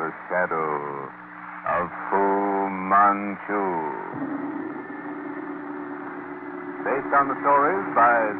The shadow of Fu Manchu. Based on the stories by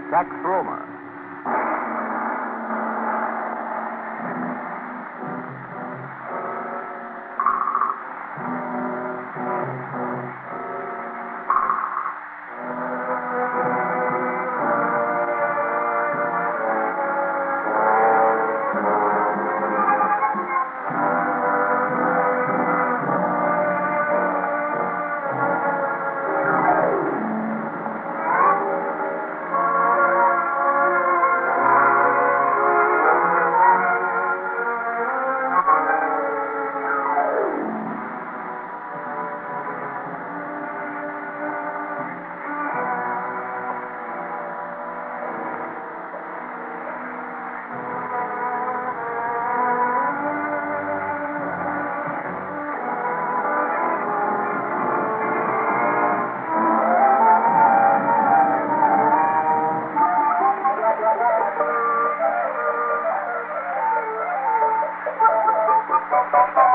Sax Rohmer.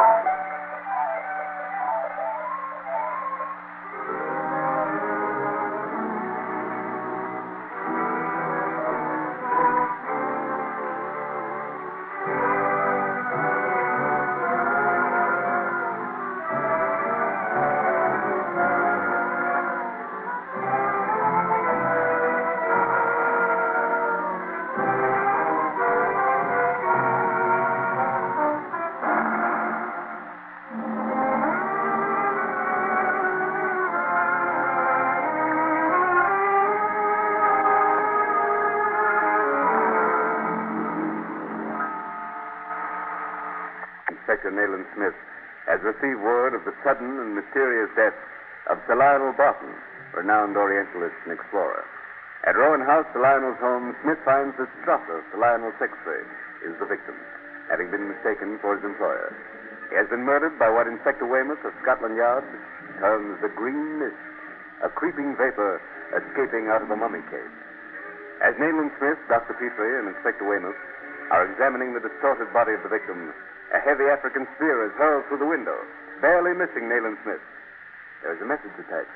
Inspector Nayland Smith has received word of the sudden and mysterious death of Sir Lionel Barton, renowned Orientalist and explorer. At Rowan House, Sir Lionel's home, Smith finds that Strasser, Sir Lionel's secretary, is the victim, having been mistaken for his employer. He has been murdered by what Inspector Weymouth of Scotland Yard terms the green mist, a creeping vapor escaping out of the mummy case. As Nayland Smith, Dr. Petrie, and Inspector Weymouth are examining the distorted body of the victim, a heavy African spear is hurled through the window, barely missing Nayland Smith. There is a message attached.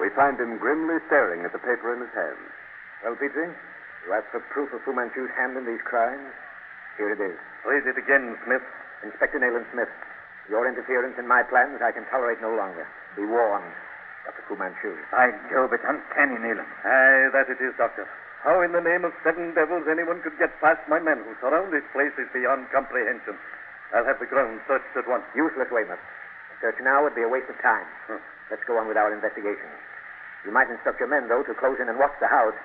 We find him grimly staring at the paper in his hand. Well, Petrie, you asked for proof of Fu Manchu's hand in these crimes. Here it is. Read it again, Smith. Inspector Nayland Smith, your interference in my plans I can tolerate no longer. Be warned, Dr. Fu Manchu. By Jove, it's uncanny, Nayland. Aye, that it is, Doctor. How in the name of seven devils anyone could get past my men who surround this place is beyond comprehension. I'll have the grounds searched at once. Useless, Weymouth. A search now would be a waste of time. Hmm. Let's go on with our investigation. You might instruct your men, though, to close in and watch the house.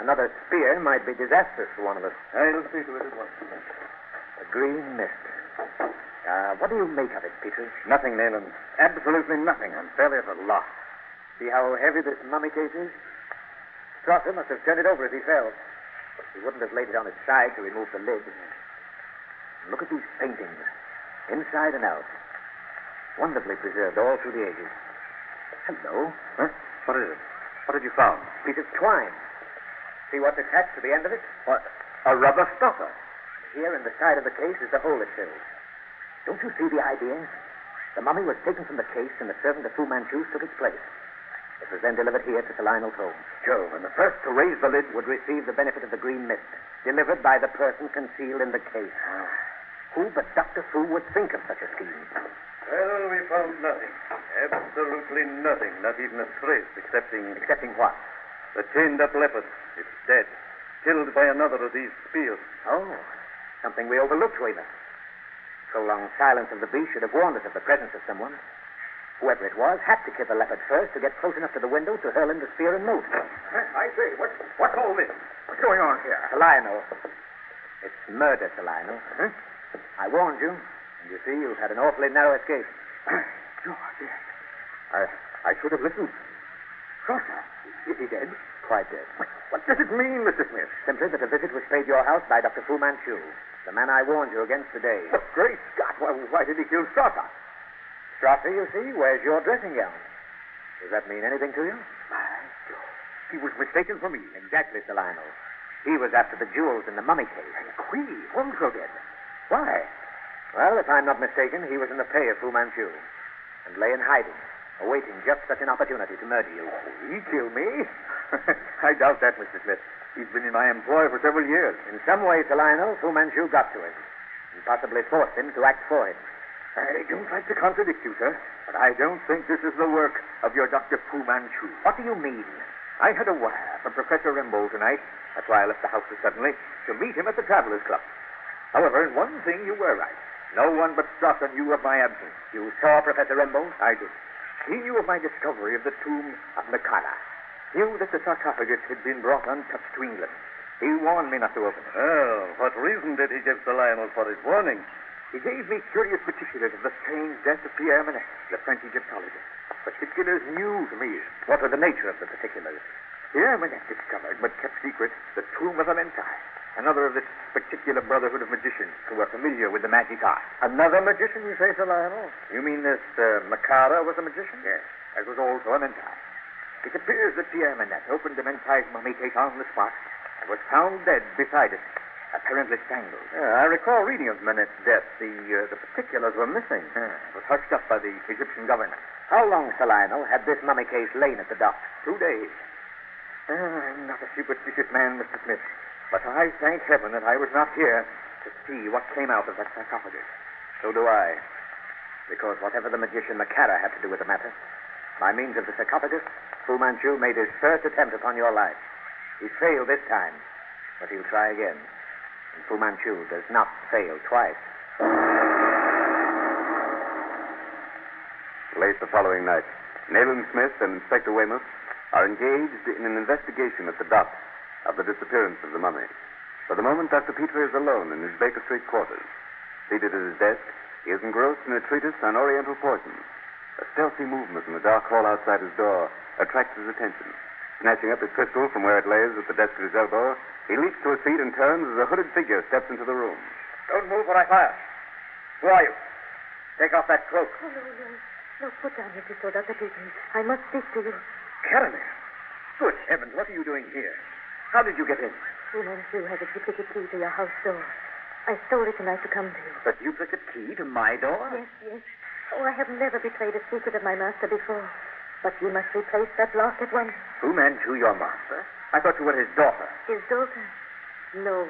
Another spear might be disastrous for one of us. I'll see to it at once. A green mist. Uh, what do you make of it, Petrie? Nothing, Nayland. Absolutely nothing. I'm fairly at a loss. See how heavy this mummy case is? Strasser must have turned it over as he fell. He wouldn't have laid it on its side to remove the lid. Look at these paintings, inside and out. Wonderfully preserved all through the ages. Hello. Huh? What is it? What have you found? Piece of twine. See what's attached to the end of it? What? A rubber stopper. Here in the side of the case is the hole it fills. Don't you see the idea? The mummy was taken from the case, and the servant of Fu Manchu took its place. It was then delivered here to Sir Lionel's home. Jove, and the first to raise the lid Would receive the benefit of the green mist, delivered by the person concealed in the case. Ah. Who but Dr. Fu would think of such a scheme? Well, we found nothing. Absolutely nothing. Not even a trace, excepting Excepting what? the chained up leopard. It's dead. Killed by another of these spears. Oh, something we overlooked, Weymouth. Prolonged silence of the beast should have warned us of the presence of someone. Whoever it was had to kill the leopard first to get close enough to the window to hurl in the spear and move. I say, what, what's all this? What's going on here? Sir Lionel. It's murder, Sir Lionel. Huh? I warned you, and you see you've had an awfully narrow escape. George, yes. I, I should have listened. Strasser, is he dead? Quite dead. What, what does it mean, Mr. Smith? Simply that a visit was paid to your house by Dr. Fu Manchu, the man I warned you against today. Oh, great Scott, why, why did he kill Strasser? Strasser, you see, wears your dressing gown. Does that mean anything to you? My God. He was mistaken for me. Exactly, Sir Lionel. He was after the jewels in the mummy case. And Kwee, also dead. Why? Well, if I'm not mistaken, he was in the pay of Fu Manchu and lay in hiding, awaiting just such an opportunity to murder you. He killed me? I doubt that, Mr. Smith. He's been in my employ for several years. In some way, Sir Lionel, Fu Manchu got to him and possibly forced him to act for him. I don't like to contradict you, sir, but I don't think this is the work of your Dr. Fu Manchu. What do you mean? I had a wire from Professor Rimbaud tonight. That's why I left the house so suddenly, to meet him at the Travelers Club. However, in one thing you were right. No one but Strasser knew of my absence. You saw Professor Rimbaud? I did. He knew of my discovery of the tomb of Makara. Knew that the sarcophagus had been brought untouched to England. He warned me not to open it. Oh, what reason did he give Sir Lionel for his warning? He gave me curious particulars of the strange death of Pierre Manet, the French Egyptologist. Particulars new to me. What were the nature of the particulars? Pierre Manet discovered, but kept secret, the tomb of Amentai, another of this particular brotherhood of magicians who are familiar with the magic art. Another magician, you say, Sir Lionel? You mean this uh, Makara was a magician? Yes, as was also Amentai. It appears that Pierre Manet opened Amentai's mummy case on the spot and was found dead beside it, apparently strangled. Yeah, I recall reading of Manet's death. The, uh, the particulars were missing. Yeah, it was hushed up by the Egyptian government. How long, Sir Lionel, had this mummy case lain at the dock? Two days. I'm not a superstitious man, Mr. Smith, but I thank heaven that I was not here to see what came out of that sarcophagus. So do I. Because whatever the magician Makara had to do with the matter, by means of the sarcophagus, Fu Manchu made his first attempt upon your life. He failed this time, but he'll try again. And Fu Manchu does not fail twice. Late the following night, Nayland Smith and Inspector Weymouth are engaged in an investigation at the dock of the disappearance of the mummy. For the moment, Dr. Petrie is alone in his Baker Street quarters. Seated at his desk, he is engrossed in a treatise on Oriental poisons. A stealthy movement in the dark hall outside his door attracts his attention. Snatching up his pistol from where it lays at the desk at his elbow, he leaps to a seat and turns as a hooded figure steps into the room. Don't move or I fire. Who are you? Take off that cloak. Oh, no, no. No, put down your pistol, Dr. Petrie. I must speak to you. Karamaneh. Good heavens, what are you doing here? How did you get in? Fu Manchu has a duplicate key to your house door. I stole it tonight to come to you. A duplicate key to my door? Yes, yes. Oh, I have never betrayed a secret of my master before. But you must replace that lock at once. Who Fu Manchu, your master? I thought you were his daughter. His daughter? No,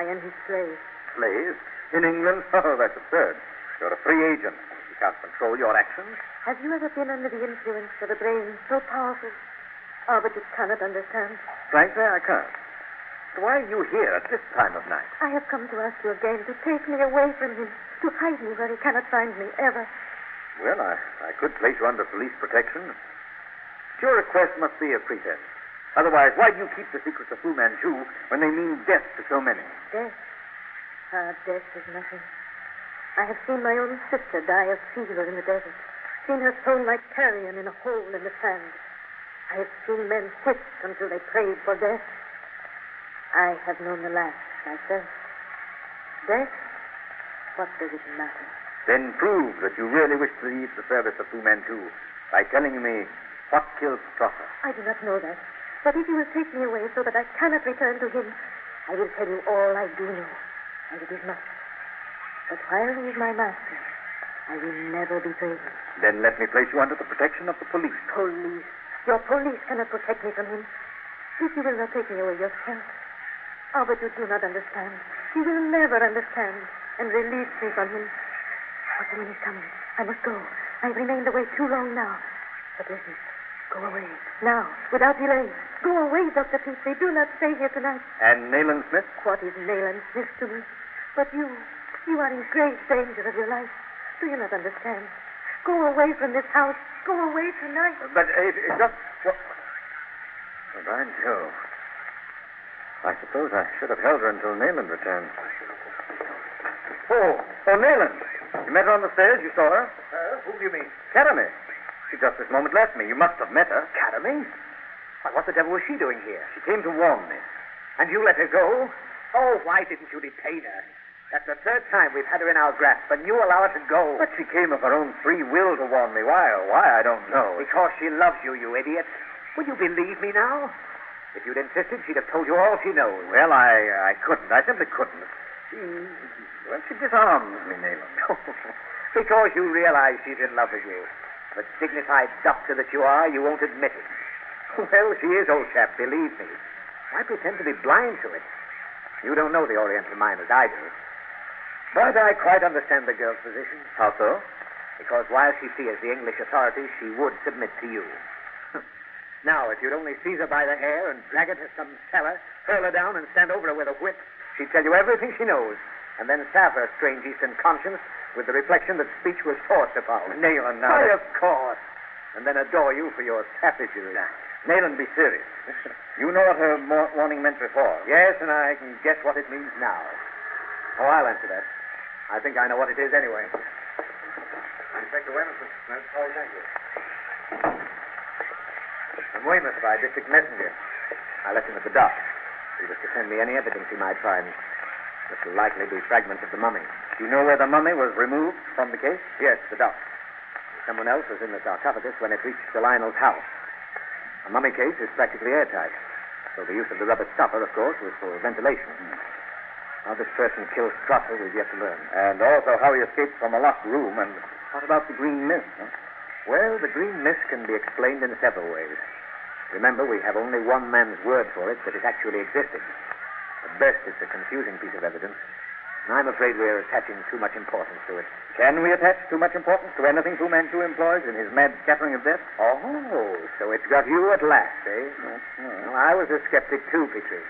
I am his slave. Slave? In England? Oh, that's absurd. You're a free agent. You can't control your actions. Have you ever been under the influence of a brain so powerful? Oh, but you cannot understand. Frankly, I can't. So why are you here at this time of night? I have come to ask you again to take me away from him, to hide me where he cannot find me ever. Well, I, I could place you under police protection. But your request must be a pretense. Otherwise, why do you keep the secrets of Fu Manchu when they mean death to so many? Death? Ah, death is nothing. I have seen my own sister die of fever in the desert, seen her thrown like carrion in a hole in the sand. I have seen men whipped until they prayed for death. I have known the last myself. Death? What does it matter? Then prove that you really wish to leave the service of Fu Manchu by telling me what killed Strasser. I do not know that. But if you will take me away so that I cannot return to him, I will tell you all I do know. And it is much. But while he is my master, I will never betray him. Then let me place you under the protection of the police. Police. Your police cannot protect me from him. If you will not take me away yourself. Oh, but you do not understand. You will never understand and release me from him. Oh, someone is coming. I must go. I've remained away too long now. But listen. Go away. Now, without delay. Go away, Dr. Petrie. Do not stay here tonight. And Nayland Smith? What is Nayland Smith to me? But you, you are in great danger of your life. Do you not understand? Go away from this house. Go away tonight. But it, it just. What? Well, by Jove. I suppose I should have held her until Nayland returned. Oh, oh, Nayland. You met her on the stairs? You saw her? Uh, who do you mean? Karamaneh. She just this moment left me. You must have met her. Karamaneh? Why, what the devil was she doing here? She came to warn me. And you let her go? Oh, why didn't you detain her? That's the third time we've had her in our grasp, and you allow her to go. But she came of her own free will to warn me. Why? Oh, why, I don't know. Because she loves you, you idiot. Will you believe me now? If you'd insisted, she'd have told you all she knows. Well, I, I couldn't. I simply couldn't. She, Well, she disarms me, Nayland. because you realize she's in love with you. The dignified doctor that you are, you won't admit it. Well, she is, old chap, believe me. Why pretend to be blind to it? You don't know the Oriental mind as I do. But I quite understand the girl's position. How so? Because while she fears the English authorities, she would submit to you. now, if you'd only seize her by the hair and drag her to some cellar, hurl her down and stand over her with a whip, she'd tell you everything she knows, and then salve her strange Eastern conscience with the reflection that speech was forced upon. Nayland, now. Why, of course. And then adore you for your savagery. Nayland, be serious. You know what her warning meant before. Yes, and I can guess what it means now. Oh, I'll answer that. I think I know what it is anyway. Inspector Weymouth, Mr. Smith. Oh, thank you. I'm Weymouth by district messenger. I left him at the dock. He was to send me any evidence he might find. This will likely be fragments of the mummy. Do you know where the mummy was removed from the case? Yes, the dock. Someone else was in the sarcophagus when it reached Sir Lionel's house. A mummy case is practically airtight. So the use of the rubber stopper, of course, was for ventilation. How this person killed Strasser, we've yet to learn. And also how he escaped from a locked room. And what about the green mist? Huh? Well, the green mist can be explained in several ways. Remember, we have only one man's word for it that it actually existed. At best, it's a confusing piece of evidence. And I'm afraid we're attaching too much importance to it. Can we attach too much importance to anything Fu Manchu employs in his mad scattering of death? Oh, so it's got you at last, eh? Well, I was a skeptic too, Petrie,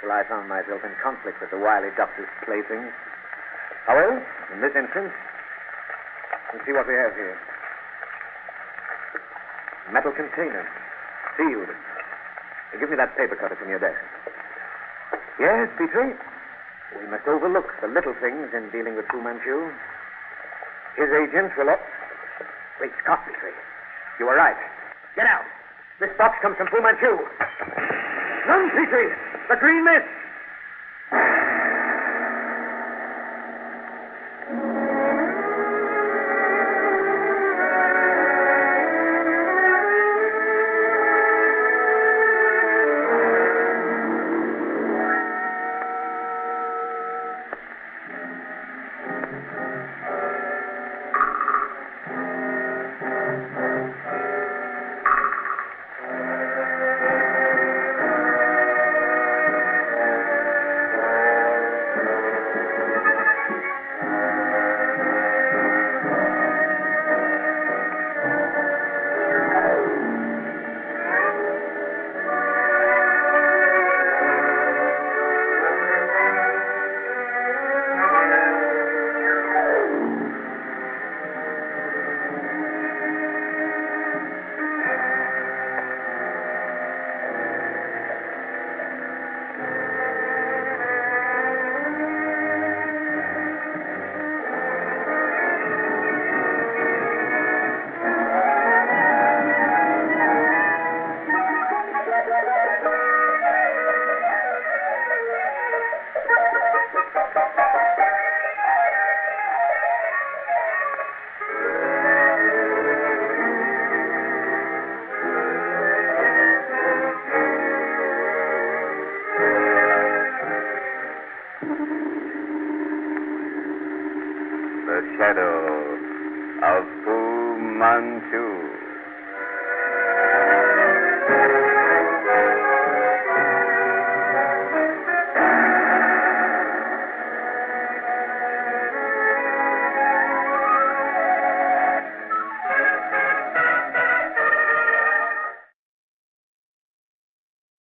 until I found myself in conflict with the wily doctor's playthings. However, in this instance, let's see what we have here. Metal container, sealed. Give me that paper cutter from your desk. Yes, Petrie. We must overlook the little things in dealing with Fu Manchu. His agents will. Up... Great Scott, Petrie. You were right. Get out. This box comes from Fu Manchu. Run, Petrie. The green mist. The shadow of Fu Manchu.